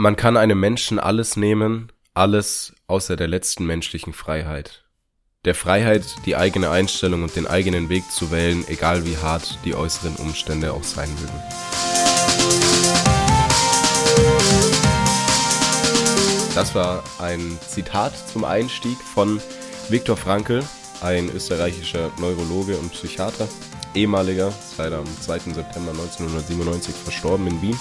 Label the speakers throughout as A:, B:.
A: Man kann einem Menschen alles nehmen, alles außer der letzten menschlichen Freiheit. Der Freiheit, die eigene Einstellung und den eigenen Weg zu wählen, egal wie hart die äußeren Umstände auch sein mögen. Das war ein Zitat zum Einstieg von Viktor Frankl, ein österreichischer Neurologe und Psychiater, ehemaliger, seit am 2. September 1997 verstorben in Wien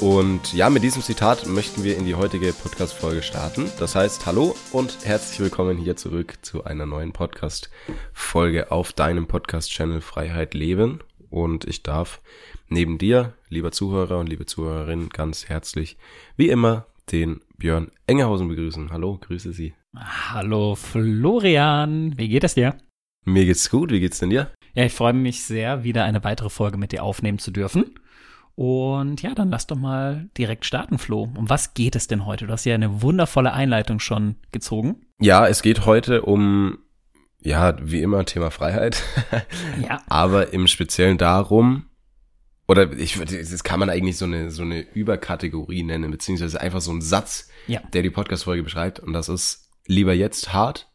A: und ja, mit diesem Zitat möchten wir in die heutige Podcast-Folge starten. Das heißt, hallo und herzlich willkommen hier zurück zu einer neuen Podcast-Folge auf deinem Podcast-Channel Freiheit Leben. Und ich darf neben dir, lieber Zuhörer und liebe Zuhörerin, ganz herzlich, wie immer, den Björn Engerhausen begrüßen. Hallo, grüße Sie.
B: Hallo Florian, wie geht es dir?
A: Mir geht's gut, wie geht's denn dir?
B: Ja, ich freue mich sehr, wieder eine weitere Folge mit dir aufnehmen zu dürfen. Und ja, dann lass doch mal direkt starten, Flo. Um was geht es denn heute? Du hast ja eine wundervolle Einleitung schon gezogen.
A: Ja, es geht heute um, ja, wie immer, Thema Freiheit. ja. Aber im Speziellen darum, oder ich würde, das kann man eigentlich so eine, so eine Überkategorie nennen, beziehungsweise einfach so ein Satz, ja. der die Podcast-Folge beschreibt. Und das ist lieber jetzt hart,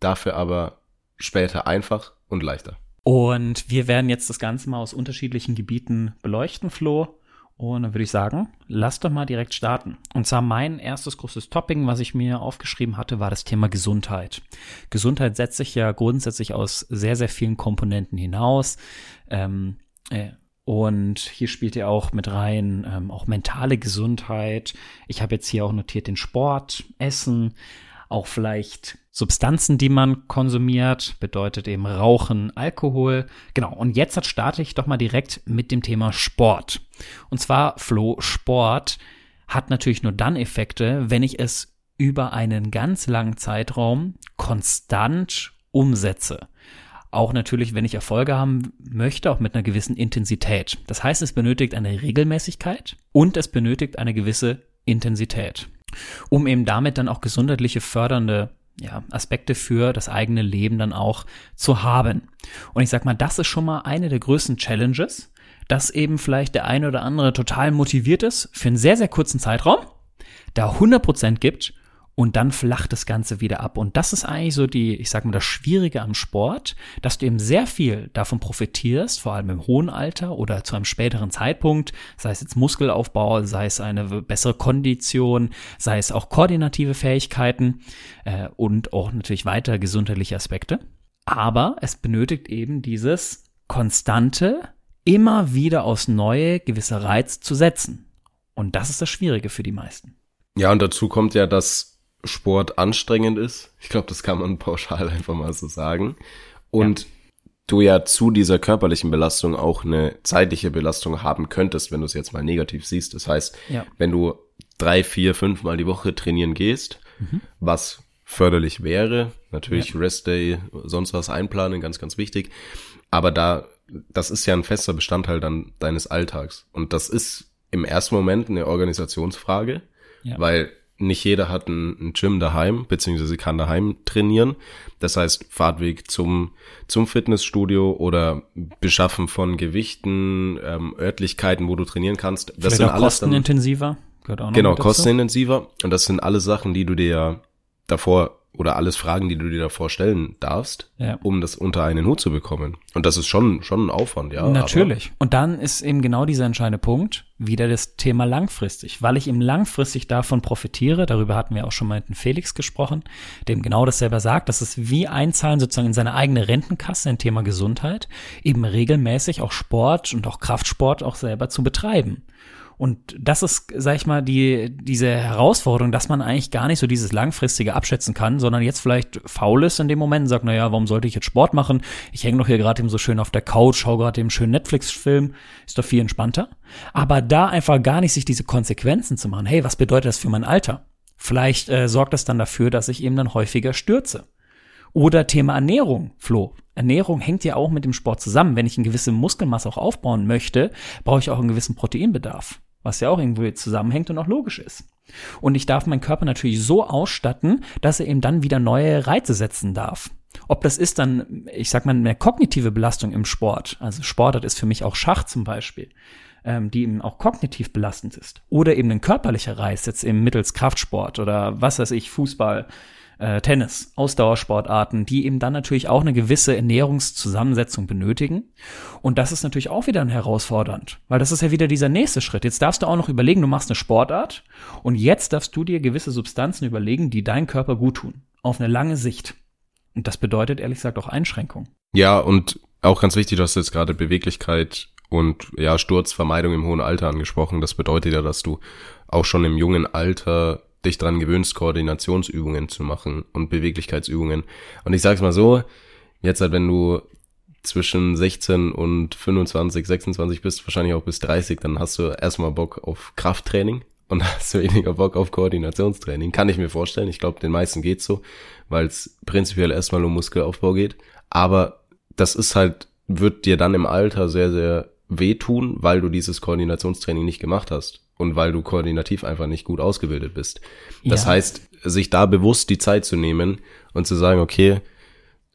A: dafür aber später einfach und leichter.
B: Und wir werden jetzt das Ganze mal aus unterschiedlichen Gebieten beleuchten, Flo. Und dann würde ich sagen, lass doch mal direkt starten. Und zwar mein erstes großes Topping, was ich mir aufgeschrieben hatte, war das Thema Gesundheit. Gesundheit setzt sich ja grundsätzlich aus sehr, sehr vielen Komponenten hinaus. Ähm, äh, und hier spielt ja auch mit rein ähm, auch mentale Gesundheit. Ich habe jetzt hier auch notiert den Sport, Essen, auch vielleicht Substanzen, die man konsumiert, bedeutet eben Rauchen, Alkohol. Genau, und jetzt starte ich doch mal direkt mit dem Thema Sport. Und zwar, Flo, Sport hat natürlich nur dann Effekte, wenn ich es über einen ganz langen Zeitraum konstant umsetze. Auch natürlich, wenn ich Erfolge haben möchte, auch mit einer gewissen Intensität. Das heißt, es benötigt eine Regelmäßigkeit und es benötigt eine gewisse Intensität um eben damit dann auch gesundheitliche fördernde ja, Aspekte für das eigene Leben dann auch zu haben. Und ich sag mal, das ist schon mal eine der größten Challenges, dass eben vielleicht der eine oder andere total motiviert ist für einen sehr, sehr kurzen Zeitraum, da 100% gibt und dann flacht das Ganze wieder ab. Und das ist eigentlich so die, ich sag mal, das Schwierige am Sport, dass du eben sehr viel davon profitierst, vor allem im hohen Alter oder zu einem späteren Zeitpunkt, sei es jetzt Muskelaufbau, sei es eine bessere Kondition, sei es auch koordinative Fähigkeiten äh, und auch natürlich weitere gesundheitliche Aspekte. Aber es benötigt eben dieses konstante, immer wieder aufs Neue gewisse Reiz zu setzen. Und das ist das Schwierige für die meisten.
A: Ja, und dazu kommt ja, dass Sport anstrengend ist. Ich glaube, das kann man pauschal einfach mal so sagen. Und ja. du ja zu dieser körperlichen Belastung auch eine zeitliche Belastung haben könntest, wenn du es jetzt mal negativ siehst. Das heißt, ja. wenn du drei, vier, fünf Mal die Woche trainieren gehst, mhm. was förderlich wäre, natürlich ja. Restday, sonst was einplanen, ganz, ganz wichtig. Aber da, das ist ja ein fester Bestandteil dann deines Alltags. Und das ist im ersten Moment eine Organisationsfrage, weil nicht jeder hat ein, ein Gym daheim, beziehungsweise kann daheim trainieren. Das heißt, Fahrtweg zum, zum Fitnessstudio oder Beschaffen von Gewichten, ähm, Örtlichkeiten, wo du trainieren kannst. Das
B: Vielleicht
A: sind
B: auch alles kostenintensiver.
A: Noch genau, kostenintensiver. Und das sind alle Sachen, die du dir davor oder alles Fragen, die du dir davor stellen darfst, ja. um das unter einen Hut zu bekommen. Und das ist schon, schon ein Aufwand, ja.
B: Natürlich. Und dann ist eben genau dieser entscheidende Punkt wieder das Thema langfristig, weil ich eben langfristig davon profitiere. Darüber hatten wir auch schon mal mit dem Felix gesprochen, dem genau das selber sagt. Das ist wie einzahlen sozusagen in seine eigene Rentenkasse, ein Thema Gesundheit, eben regelmäßig auch Sport und auch Kraftsport auch selber zu betreiben. Und das ist, sag ich mal, die, diese Herausforderung, dass man eigentlich gar nicht so dieses langfristige abschätzen kann, sondern jetzt vielleicht faul ist in dem Moment und sagt, na ja, warum sollte ich jetzt Sport machen? Ich hänge doch hier gerade eben so schön auf der Couch, schaue gerade eben schönen Netflix-Film, ist doch viel entspannter. Aber da einfach gar nicht sich diese Konsequenzen zu machen. Hey, was bedeutet das für mein Alter? Vielleicht äh, sorgt das dann dafür, dass ich eben dann häufiger stürze. Oder Thema Ernährung, Flo. Ernährung hängt ja auch mit dem Sport zusammen. Wenn ich eine gewisse Muskelmasse auch aufbauen möchte, brauche ich auch einen gewissen Proteinbedarf was ja auch irgendwo zusammenhängt und auch logisch ist. Und ich darf meinen Körper natürlich so ausstatten, dass er eben dann wieder neue Reize setzen darf. Ob das ist dann, ich sag mal, eine kognitive Belastung im Sport. Also Sportart ist für mich auch Schach zum Beispiel. ähm, die eben auch kognitiv belastend ist. Oder eben ein körperlicher Reiz, jetzt eben mittels Kraftsport oder was weiß ich, Fußball, äh, Tennis, Ausdauersportarten, die eben dann natürlich auch eine gewisse Ernährungszusammensetzung benötigen. Und das ist natürlich auch wieder herausfordernd, weil das ist ja wieder dieser nächste Schritt. Jetzt darfst du auch noch überlegen, du machst eine Sportart und jetzt darfst du dir gewisse Substanzen überlegen, die deinen Körper gut tun. Auf eine lange Sicht. Und das bedeutet ehrlich gesagt auch Einschränkung.
A: Ja, und auch ganz wichtig, du hast jetzt gerade Beweglichkeit und ja, Sturzvermeidung im hohen Alter angesprochen. Das bedeutet ja, dass du auch schon im jungen Alter dich dran gewöhnst, Koordinationsübungen zu machen und Beweglichkeitsübungen. Und ich sag's mal so, jetzt halt, wenn du zwischen 16 und 25, 26 bist, wahrscheinlich auch bis 30, dann hast du erstmal Bock auf Krafttraining und hast weniger Bock auf Koordinationstraining. Kann ich mir vorstellen. Ich glaube, den meisten geht's so, weil es prinzipiell erstmal um Muskelaufbau geht. Aber das ist halt, wird dir dann im Alter sehr, sehr wehtun, weil du dieses Koordinationstraining nicht gemacht hast und weil du koordinativ einfach nicht gut ausgebildet bist. Das ja. heißt, sich da bewusst die Zeit zu nehmen und zu sagen, okay,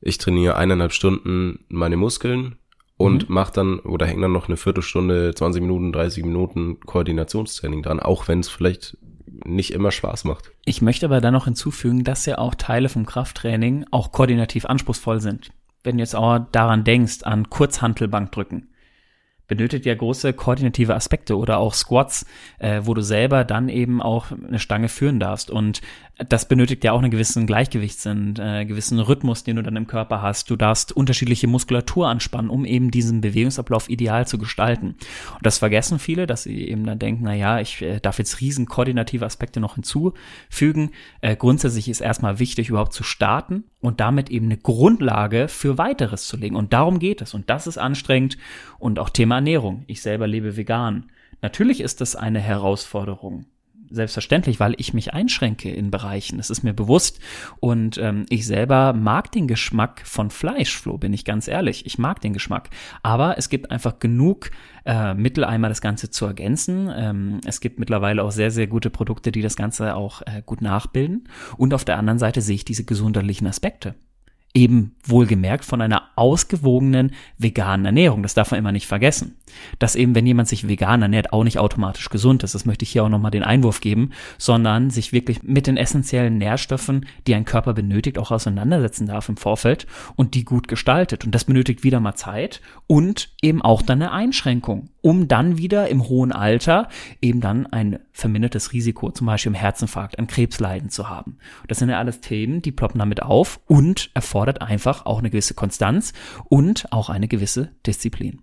A: ich trainiere eineinhalb Stunden meine Muskeln und mhm. mach dann oder häng dann noch eine Viertelstunde, 20 Minuten, 30 Minuten Koordinationstraining dran, auch wenn es vielleicht nicht immer Spaß macht.
B: Ich möchte aber dann noch hinzufügen, dass ja auch Teile vom Krafttraining auch koordinativ anspruchsvoll sind. Wenn du jetzt auch daran denkst, an Kurzhantelbankdrücken benötigt ja große koordinative Aspekte oder auch Squats, äh, wo du selber dann eben auch eine Stange führen darfst. Und das benötigt ja auch einen gewissen Gleichgewichtssinn, äh, gewissen Rhythmus, den du dann im Körper hast. Du darfst unterschiedliche Muskulatur anspannen, um eben diesen Bewegungsablauf ideal zu gestalten. Und das vergessen viele, dass sie eben dann denken, na ja, ich äh, darf jetzt riesen koordinative Aspekte noch hinzufügen. Äh, grundsätzlich ist erstmal wichtig, überhaupt zu starten und damit eben eine Grundlage für weiteres zu legen. Und darum geht es. Und das ist anstrengend. Und auch Thema Ernährung. Ich selber lebe vegan. Natürlich ist das eine Herausforderung selbstverständlich, weil ich mich einschränke in Bereichen. Das ist mir bewusst. Und ähm, ich selber mag den Geschmack von Fleisch, Flo, bin ich ganz ehrlich. Ich mag den Geschmack. Aber es gibt einfach genug äh, Mittel, einmal das Ganze zu ergänzen. Ähm, es gibt mittlerweile auch sehr, sehr gute Produkte, die das Ganze auch äh, gut nachbilden. Und auf der anderen Seite sehe ich diese gesundheitlichen Aspekte eben wohlgemerkt von einer ausgewogenen veganen Ernährung. Das darf man immer nicht vergessen. Dass eben, wenn jemand sich vegan ernährt, auch nicht automatisch gesund ist. Das möchte ich hier auch nochmal den Einwurf geben, sondern sich wirklich mit den essentiellen Nährstoffen, die ein Körper benötigt, auch auseinandersetzen darf im Vorfeld und die gut gestaltet. Und das benötigt wieder mal Zeit und eben auch dann eine Einschränkung, um dann wieder im hohen Alter eben dann ein vermindertes Risiko, zum Beispiel im Herzinfarkt, an Krebsleiden zu haben. Das sind ja alles Themen, die ploppen damit auf und erfordert einfach auch eine gewisse Konstanz und auch eine gewisse Disziplin.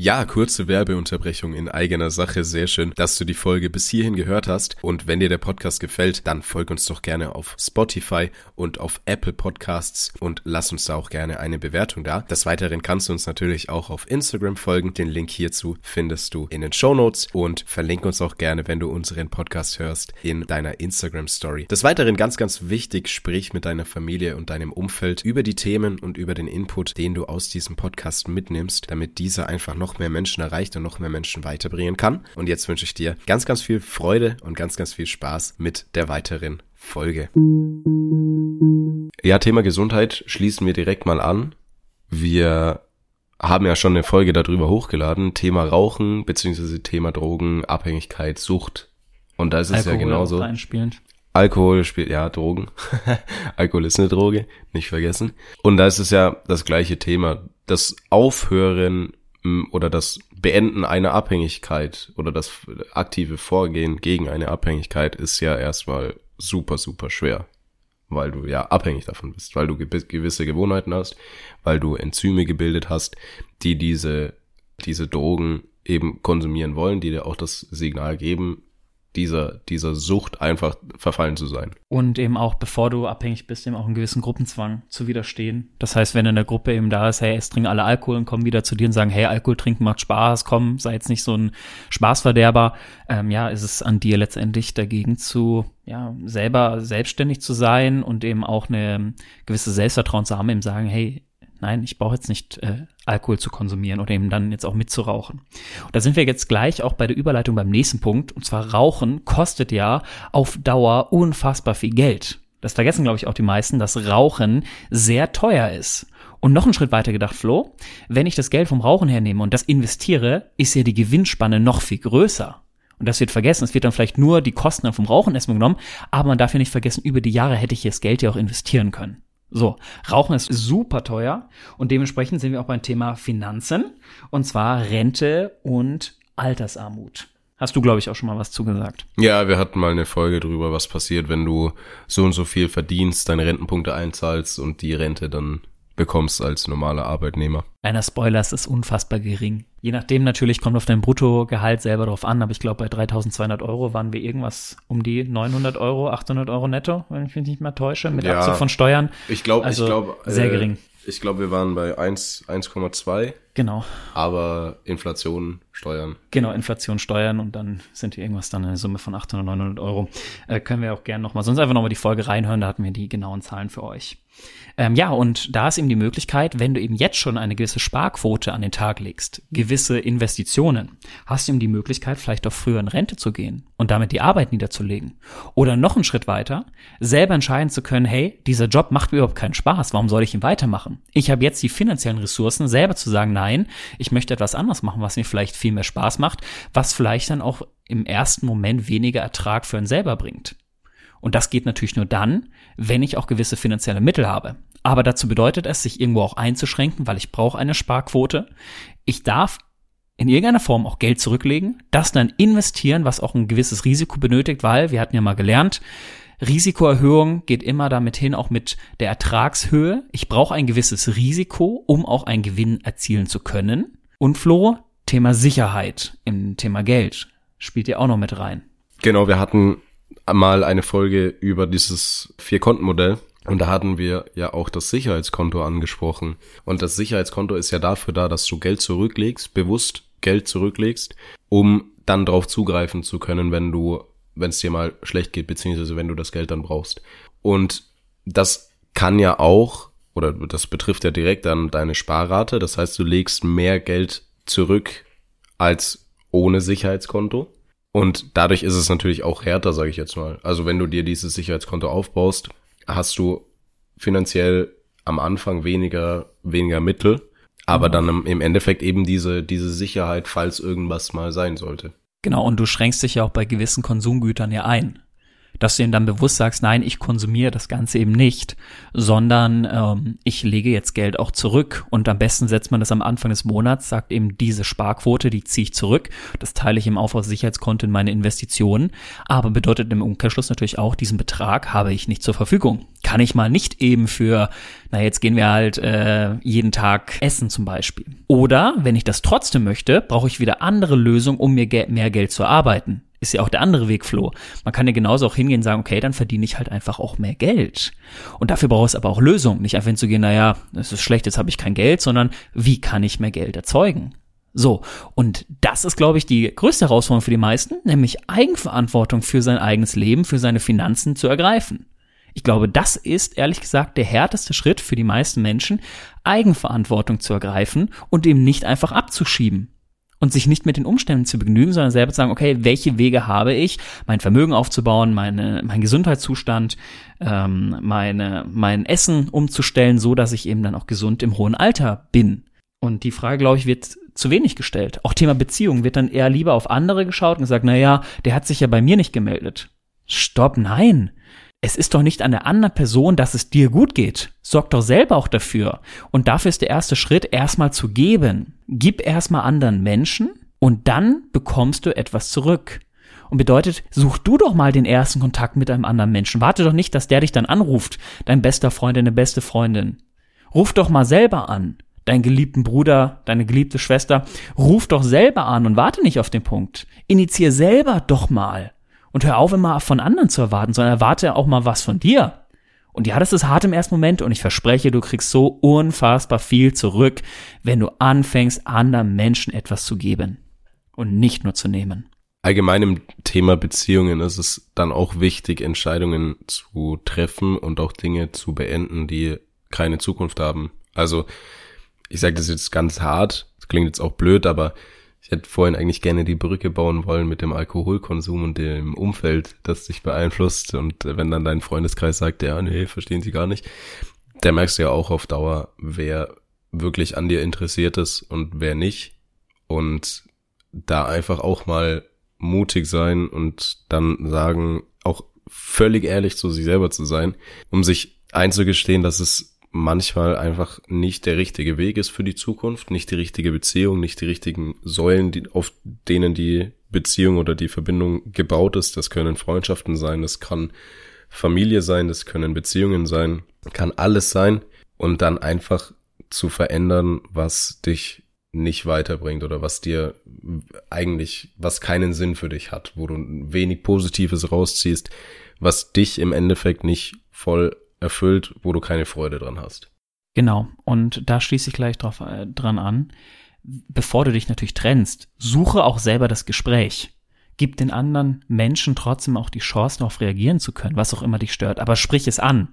A: Ja, kurze Werbeunterbrechung in eigener Sache. Sehr schön, dass du die Folge bis hierhin gehört hast. Und wenn dir der Podcast gefällt, dann folg uns doch gerne auf Spotify und auf Apple Podcasts und lass uns da auch gerne eine Bewertung da. Des Weiteren kannst du uns natürlich auch auf Instagram folgen. Den Link hierzu findest du in den Show Notes und verlink uns auch gerne, wenn du unseren Podcast hörst, in deiner Instagram Story. Des Weiteren ganz, ganz wichtig, sprich mit deiner Familie und deinem Umfeld über die Themen und über den Input, den du aus diesem Podcast mitnimmst, damit dieser einfach noch noch mehr Menschen erreicht und noch mehr Menschen weiterbringen kann. Und jetzt wünsche ich dir ganz, ganz viel Freude und ganz, ganz viel Spaß mit der weiteren Folge. Ja, Thema Gesundheit schließen wir direkt mal an. Wir haben ja schon eine Folge darüber hochgeladen. Thema Rauchen, beziehungsweise Thema Drogen, Abhängigkeit, Sucht. Und da ist es Alkohol ja genauso. Alkohol spielt, ja, Drogen. Alkohol ist eine Droge, nicht vergessen. Und da ist es ja das gleiche Thema. Das Aufhören oder das Beenden einer Abhängigkeit oder das aktive Vorgehen gegen eine Abhängigkeit ist ja erstmal super, super schwer, weil du ja abhängig davon bist, weil du gewisse Gewohnheiten hast, weil du Enzyme gebildet hast, die diese, diese Drogen eben konsumieren wollen, die dir auch das Signal geben, dieser, dieser Sucht einfach verfallen zu sein.
B: Und eben auch, bevor du abhängig bist, eben auch einen gewissen Gruppenzwang zu widerstehen. Das heißt, wenn in der Gruppe eben da ist, hey, es trinken alle Alkohol und kommen wieder zu dir und sagen, hey, Alkohol trinken macht Spaß, komm, sei jetzt nicht so ein Spaßverderber, ähm, ja, ist es an dir letztendlich dagegen zu, ja, selber selbstständig zu sein und eben auch eine gewisse Selbstvertrauen zu haben, eben sagen, hey, nein, ich brauche jetzt nicht äh, Alkohol zu konsumieren oder eben dann jetzt auch mitzurauchen. Und da sind wir jetzt gleich auch bei der Überleitung beim nächsten Punkt. Und zwar Rauchen kostet ja auf Dauer unfassbar viel Geld. Das vergessen, glaube ich, auch die meisten, dass Rauchen sehr teuer ist. Und noch einen Schritt weiter gedacht, Flo, wenn ich das Geld vom Rauchen hernehme und das investiere, ist ja die Gewinnspanne noch viel größer. Und das wird vergessen. Es wird dann vielleicht nur die Kosten vom Rauchen erstmal genommen, aber man darf ja nicht vergessen, über die Jahre hätte ich das Geld ja auch investieren können. So, Rauchen ist super teuer und dementsprechend sind wir auch beim Thema Finanzen und zwar Rente und Altersarmut. Hast du, glaube ich, auch schon mal was zugesagt.
A: Ja, wir hatten mal eine Folge drüber, was passiert, wenn du so und so viel verdienst, deine Rentenpunkte einzahlst und die Rente dann bekommst als normaler Arbeitnehmer.
B: Einer Spoiler, es ist unfassbar gering. Je nachdem natürlich kommt auf dein Bruttogehalt selber drauf an, aber ich glaube bei 3200 Euro waren wir irgendwas um die 900 Euro, 800 Euro netto, wenn ich mich nicht mehr täusche, mit ja, Abzug von Steuern.
A: Ich glaube, also ich glaube,
B: sehr äh, gering.
A: Ich glaube, wir waren bei 1,2.
B: Genau.
A: Aber Inflation, Steuern.
B: Genau, Inflation, Steuern und dann sind wir irgendwas dann eine Summe von 800, 900 Euro. Äh, können wir auch gerne nochmal, sonst einfach nochmal die Folge reinhören, da hatten wir die genauen Zahlen für euch. Ähm, ja, und da ist eben die Möglichkeit, wenn du eben jetzt schon eine gewisse Sparquote an den Tag legst, gewisse Investitionen, hast du eben die Möglichkeit, vielleicht auch früher in Rente zu gehen und damit die Arbeit niederzulegen. Oder noch einen Schritt weiter, selber entscheiden zu können, hey, dieser Job macht mir überhaupt keinen Spaß, warum soll ich ihn weitermachen? Ich habe jetzt die finanziellen Ressourcen, selber zu sagen, nein, ich möchte etwas anderes machen, was mir vielleicht viel mehr Spaß macht, was vielleicht dann auch im ersten Moment weniger Ertrag für einen selber bringt. Und das geht natürlich nur dann, wenn ich auch gewisse finanzielle Mittel habe. Aber dazu bedeutet es, sich irgendwo auch einzuschränken, weil ich brauche eine Sparquote. Ich darf in irgendeiner Form auch Geld zurücklegen, das dann investieren, was auch ein gewisses Risiko benötigt, weil wir hatten ja mal gelernt, Risikoerhöhung geht immer damit hin, auch mit der Ertragshöhe. Ich brauche ein gewisses Risiko, um auch einen Gewinn erzielen zu können. Und Flo, Thema Sicherheit im Thema Geld spielt ja auch noch mit rein.
A: Genau, wir hatten mal eine Folge über dieses Vier-Konten-Modell. Und da hatten wir ja auch das Sicherheitskonto angesprochen. Und das Sicherheitskonto ist ja dafür da, dass du Geld zurücklegst, bewusst Geld zurücklegst, um dann darauf zugreifen zu können, wenn du, wenn es dir mal schlecht geht, beziehungsweise wenn du das Geld dann brauchst. Und das kann ja auch, oder das betrifft ja direkt dann deine Sparrate. Das heißt, du legst mehr Geld zurück als ohne Sicherheitskonto. Und dadurch ist es natürlich auch härter, sage ich jetzt mal. Also wenn du dir dieses Sicherheitskonto aufbaust, hast du finanziell am Anfang weniger, weniger Mittel, aber dann im Endeffekt eben diese, diese Sicherheit, falls irgendwas mal sein sollte.
B: Genau, und du schränkst dich ja auch bei gewissen Konsumgütern ja ein dass du ihm dann bewusst sagst, nein, ich konsumiere das Ganze eben nicht, sondern ähm, ich lege jetzt Geld auch zurück und am besten setzt man das am Anfang des Monats, sagt eben diese Sparquote, die ziehe ich zurück, das teile ich im Aufbausicherheitskonto in meine Investitionen, aber bedeutet im Umkehrschluss natürlich auch, diesen Betrag habe ich nicht zur Verfügung. Kann ich mal nicht eben für, na jetzt gehen wir halt äh, jeden Tag essen zum Beispiel. Oder wenn ich das trotzdem möchte, brauche ich wieder andere Lösungen, um mir mehr Geld zu erarbeiten ist ja auch der andere Weg, Flo. Man kann ja genauso auch hingehen und sagen, okay, dann verdiene ich halt einfach auch mehr Geld. Und dafür braucht es aber auch Lösungen. Nicht einfach hinzugehen, naja, es ist schlecht, jetzt habe ich kein Geld, sondern wie kann ich mehr Geld erzeugen? So, und das ist, glaube ich, die größte Herausforderung für die meisten, nämlich Eigenverantwortung für sein eigenes Leben, für seine Finanzen zu ergreifen. Ich glaube, das ist ehrlich gesagt der härteste Schritt für die meisten Menschen, Eigenverantwortung zu ergreifen und eben nicht einfach abzuschieben und sich nicht mit den Umständen zu begnügen, sondern selber zu sagen, okay, welche Wege habe ich, mein Vermögen aufzubauen, meine, mein Gesundheitszustand, ähm, meine, mein Essen umzustellen, so dass ich eben dann auch gesund im hohen Alter bin. Und die Frage, glaube ich, wird zu wenig gestellt. Auch Thema Beziehung wird dann eher lieber auf andere geschaut und gesagt, na ja, der hat sich ja bei mir nicht gemeldet. Stopp, nein es ist doch nicht an der anderen Person, dass es dir gut geht. Sorg doch selber auch dafür. Und dafür ist der erste Schritt, erstmal zu geben. Gib erstmal anderen Menschen und dann bekommst du etwas zurück. Und bedeutet, such du doch mal den ersten Kontakt mit einem anderen Menschen. Warte doch nicht, dass der dich dann anruft, dein bester Freund, deine beste Freundin. Ruf doch mal selber an. Deinen geliebten Bruder, deine geliebte Schwester. Ruf doch selber an und warte nicht auf den Punkt. Initiier selber doch mal. Und hör auf, immer von anderen zu erwarten, sondern erwarte auch mal was von dir. Und ja, das ist hart im ersten Moment und ich verspreche, du kriegst so unfassbar viel zurück, wenn du anfängst, anderen Menschen etwas zu geben und nicht nur zu nehmen.
A: Allgemein im Thema Beziehungen ist es dann auch wichtig, Entscheidungen zu treffen und auch Dinge zu beenden, die keine Zukunft haben. Also, ich sage das jetzt ganz hart, klingt jetzt auch blöd, aber ich hätte vorhin eigentlich gerne die Brücke bauen wollen mit dem Alkoholkonsum und dem Umfeld, das dich beeinflusst. Und wenn dann dein Freundeskreis sagt, ja, nee, verstehen sie gar nicht, der merkst du ja auch auf Dauer, wer wirklich an dir interessiert ist und wer nicht. Und da einfach auch mal mutig sein und dann sagen, auch völlig ehrlich zu sich selber zu sein, um sich einzugestehen, dass es manchmal einfach nicht der richtige Weg ist für die Zukunft, nicht die richtige Beziehung, nicht die richtigen Säulen, die, auf denen die Beziehung oder die Verbindung gebaut ist. Das können Freundschaften sein, das kann Familie sein, das können Beziehungen sein, kann alles sein und dann einfach zu verändern, was dich nicht weiterbringt oder was dir eigentlich, was keinen Sinn für dich hat, wo du wenig Positives rausziehst, was dich im Endeffekt nicht voll erfüllt, wo du keine Freude dran hast.
B: Genau, und da schließe ich gleich drauf, äh, dran an. Bevor du dich natürlich trennst, suche auch selber das Gespräch. Gib den anderen Menschen trotzdem auch die Chance, darauf reagieren zu können, was auch immer dich stört, aber sprich es an.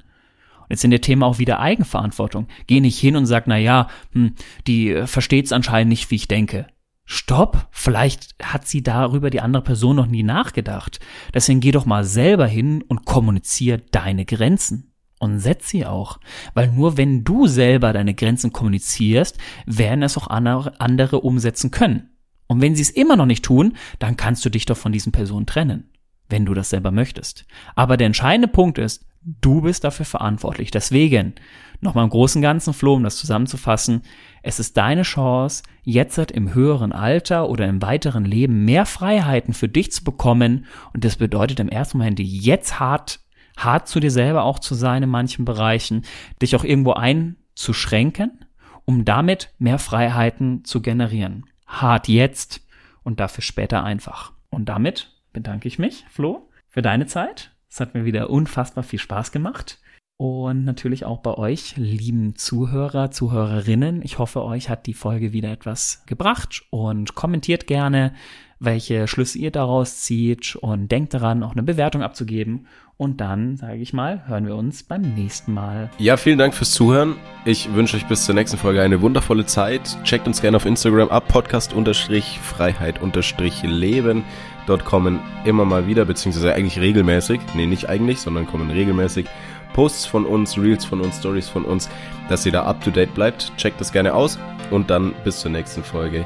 B: Und jetzt in der Thema auch wieder Eigenverantwortung. Geh nicht hin und sag, na ja, hm, die äh, versteht's anscheinend nicht, wie ich denke. Stopp, vielleicht hat sie darüber die andere Person noch nie nachgedacht. Deswegen geh doch mal selber hin und kommunizier deine Grenzen. Und setz sie auch. Weil nur wenn du selber deine Grenzen kommunizierst, werden es auch andere umsetzen können. Und wenn sie es immer noch nicht tun, dann kannst du dich doch von diesen Personen trennen, wenn du das selber möchtest. Aber der entscheidende Punkt ist, du bist dafür verantwortlich. Deswegen, nochmal im großen Ganzen, Flo, um das zusammenzufassen, es ist deine Chance, jetzt im höheren Alter oder im weiteren Leben mehr Freiheiten für dich zu bekommen. Und das bedeutet im ersten Moment jetzt hart, hart zu dir selber auch zu sein in manchen Bereichen, dich auch irgendwo einzuschränken, um damit mehr Freiheiten zu generieren. Hart jetzt und dafür später einfach. Und damit bedanke ich mich, Flo, für deine Zeit. Es hat mir wieder unfassbar viel Spaß gemacht. Und natürlich auch bei euch, lieben Zuhörer, Zuhörerinnen. Ich hoffe, euch hat die Folge wieder etwas gebracht und kommentiert gerne, welche Schlüsse ihr daraus zieht und denkt daran, auch eine Bewertung abzugeben. Und dann, sage ich mal, hören wir uns beim nächsten Mal.
A: Ja, vielen Dank fürs Zuhören. Ich wünsche euch bis zur nächsten Folge eine wundervolle Zeit. Checkt uns gerne auf Instagram ab, podcast-freiheit-leben. Dort kommen immer mal wieder, beziehungsweise eigentlich regelmäßig, nee, nicht eigentlich, sondern kommen regelmäßig Posts von uns, Reels von uns, Stories von uns, dass ihr da up to date bleibt. Checkt das gerne aus und dann bis zur nächsten Folge.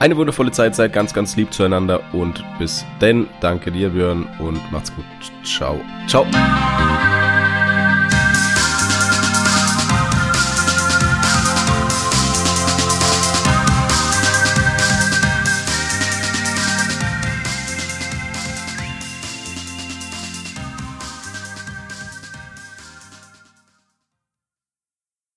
A: Eine wundervolle Zeit, seid ganz, ganz lieb zueinander und bis denn. Danke dir, Björn, und macht's gut. Ciao. Ciao.